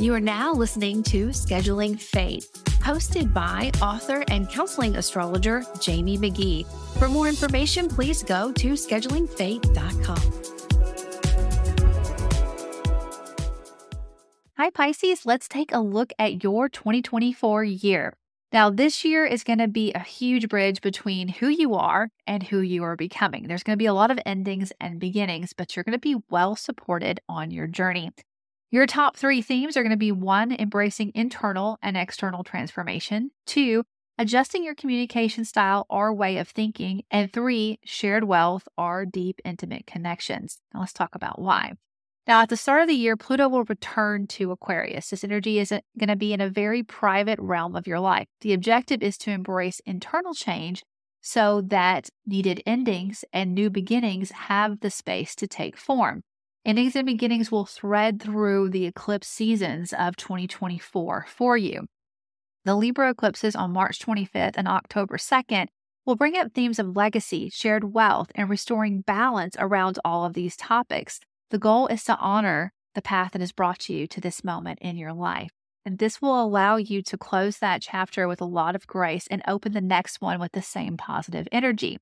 You are now listening to Scheduling Fate, hosted by author and counseling astrologer Jamie Magee. For more information, please go to schedulingfate.com. Hi, Pisces. Let's take a look at your 2024 year. Now, this year is going to be a huge bridge between who you are and who you are becoming. There's going to be a lot of endings and beginnings, but you're going to be well supported on your journey. Your top three themes are going to be one, embracing internal and external transformation, two, adjusting your communication style or way of thinking, and three, shared wealth or deep, intimate connections. Now, let's talk about why. Now, at the start of the year, Pluto will return to Aquarius. This energy is going to be in a very private realm of your life. The objective is to embrace internal change so that needed endings and new beginnings have the space to take form. Endings and beginnings will thread through the eclipse seasons of 2024 for you. The Libra eclipses on March 25th and October 2nd will bring up themes of legacy, shared wealth, and restoring balance around all of these topics. The goal is to honor the path that has brought you to this moment in your life. And this will allow you to close that chapter with a lot of grace and open the next one with the same positive energy.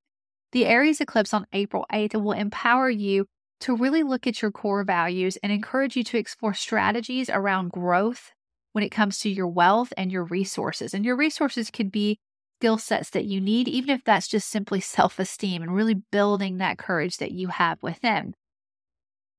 The Aries eclipse on April 8th will empower you to really look at your core values and encourage you to explore strategies around growth when it comes to your wealth and your resources. And your resources could be skill sets that you need, even if that's just simply self esteem and really building that courage that you have within.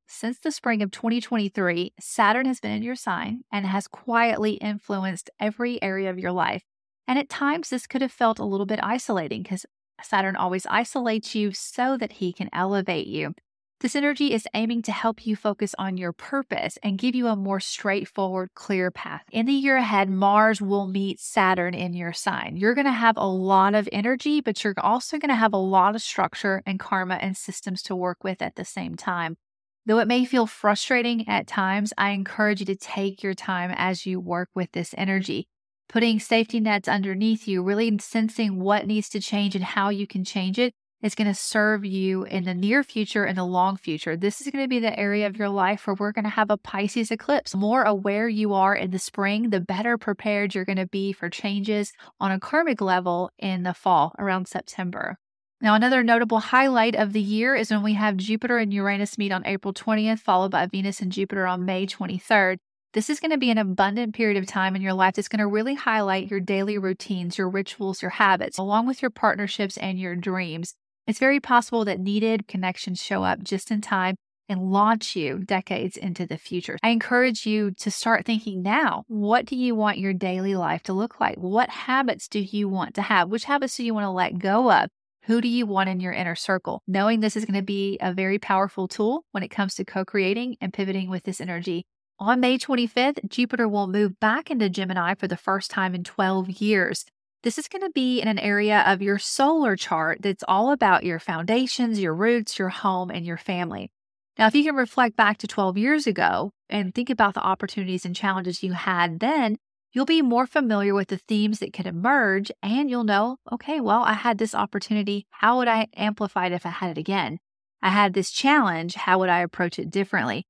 Since the spring of 2023, Saturn has been in your sign and has quietly influenced every area of your life. And at times, this could have felt a little bit isolating because Saturn always isolates you so that he can elevate you. This energy is aiming to help you focus on your purpose and give you a more straightforward, clear path. In the year ahead, Mars will meet Saturn in your sign. You're going to have a lot of energy, but you're also going to have a lot of structure and karma and systems to work with at the same time. Though it may feel frustrating at times, I encourage you to take your time as you work with this energy. Putting safety nets underneath you, really sensing what needs to change and how you can change it is going to serve you in the near future and the long future. This is going to be the area of your life where we're going to have a Pisces eclipse. More aware you are in the spring, the better prepared you're going to be for changes on a karmic level in the fall around September. Now, another notable highlight of the year is when we have Jupiter and Uranus meet on April 20th, followed by Venus and Jupiter on May 23rd. This is going to be an abundant period of time in your life that's going to really highlight your daily routines, your rituals, your habits, along with your partnerships and your dreams. It's very possible that needed connections show up just in time and launch you decades into the future. I encourage you to start thinking now what do you want your daily life to look like? What habits do you want to have? Which habits do you want to let go of? Who do you want in your inner circle? Knowing this is going to be a very powerful tool when it comes to co creating and pivoting with this energy. On May 25th, Jupiter will move back into Gemini for the first time in 12 years. This is going to be in an area of your solar chart that's all about your foundations, your roots, your home, and your family. Now, if you can reflect back to 12 years ago and think about the opportunities and challenges you had then, you'll be more familiar with the themes that could emerge and you'll know, okay, well, I had this opportunity. How would I amplify it if I had it again? I had this challenge. How would I approach it differently?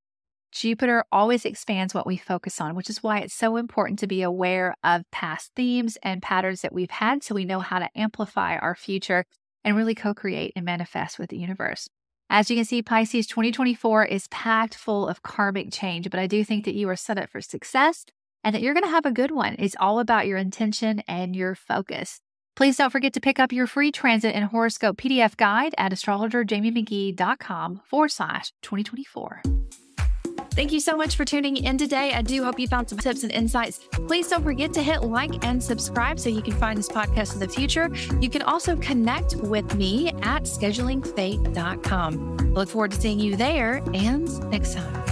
Jupiter always expands what we focus on, which is why it's so important to be aware of past themes and patterns that we've had so we know how to amplify our future and really co create and manifest with the universe. As you can see, Pisces 2024 is packed full of karmic change, but I do think that you are set up for success and that you're going to have a good one. It's all about your intention and your focus. Please don't forget to pick up your free transit and horoscope PDF guide at astrologerjamiemagee.com forward slash 2024. Thank you so much for tuning in today. I do hope you found some tips and insights. Please don't forget to hit like and subscribe so you can find this podcast in the future. You can also connect with me at schedulingfate.com. Look forward to seeing you there and next time.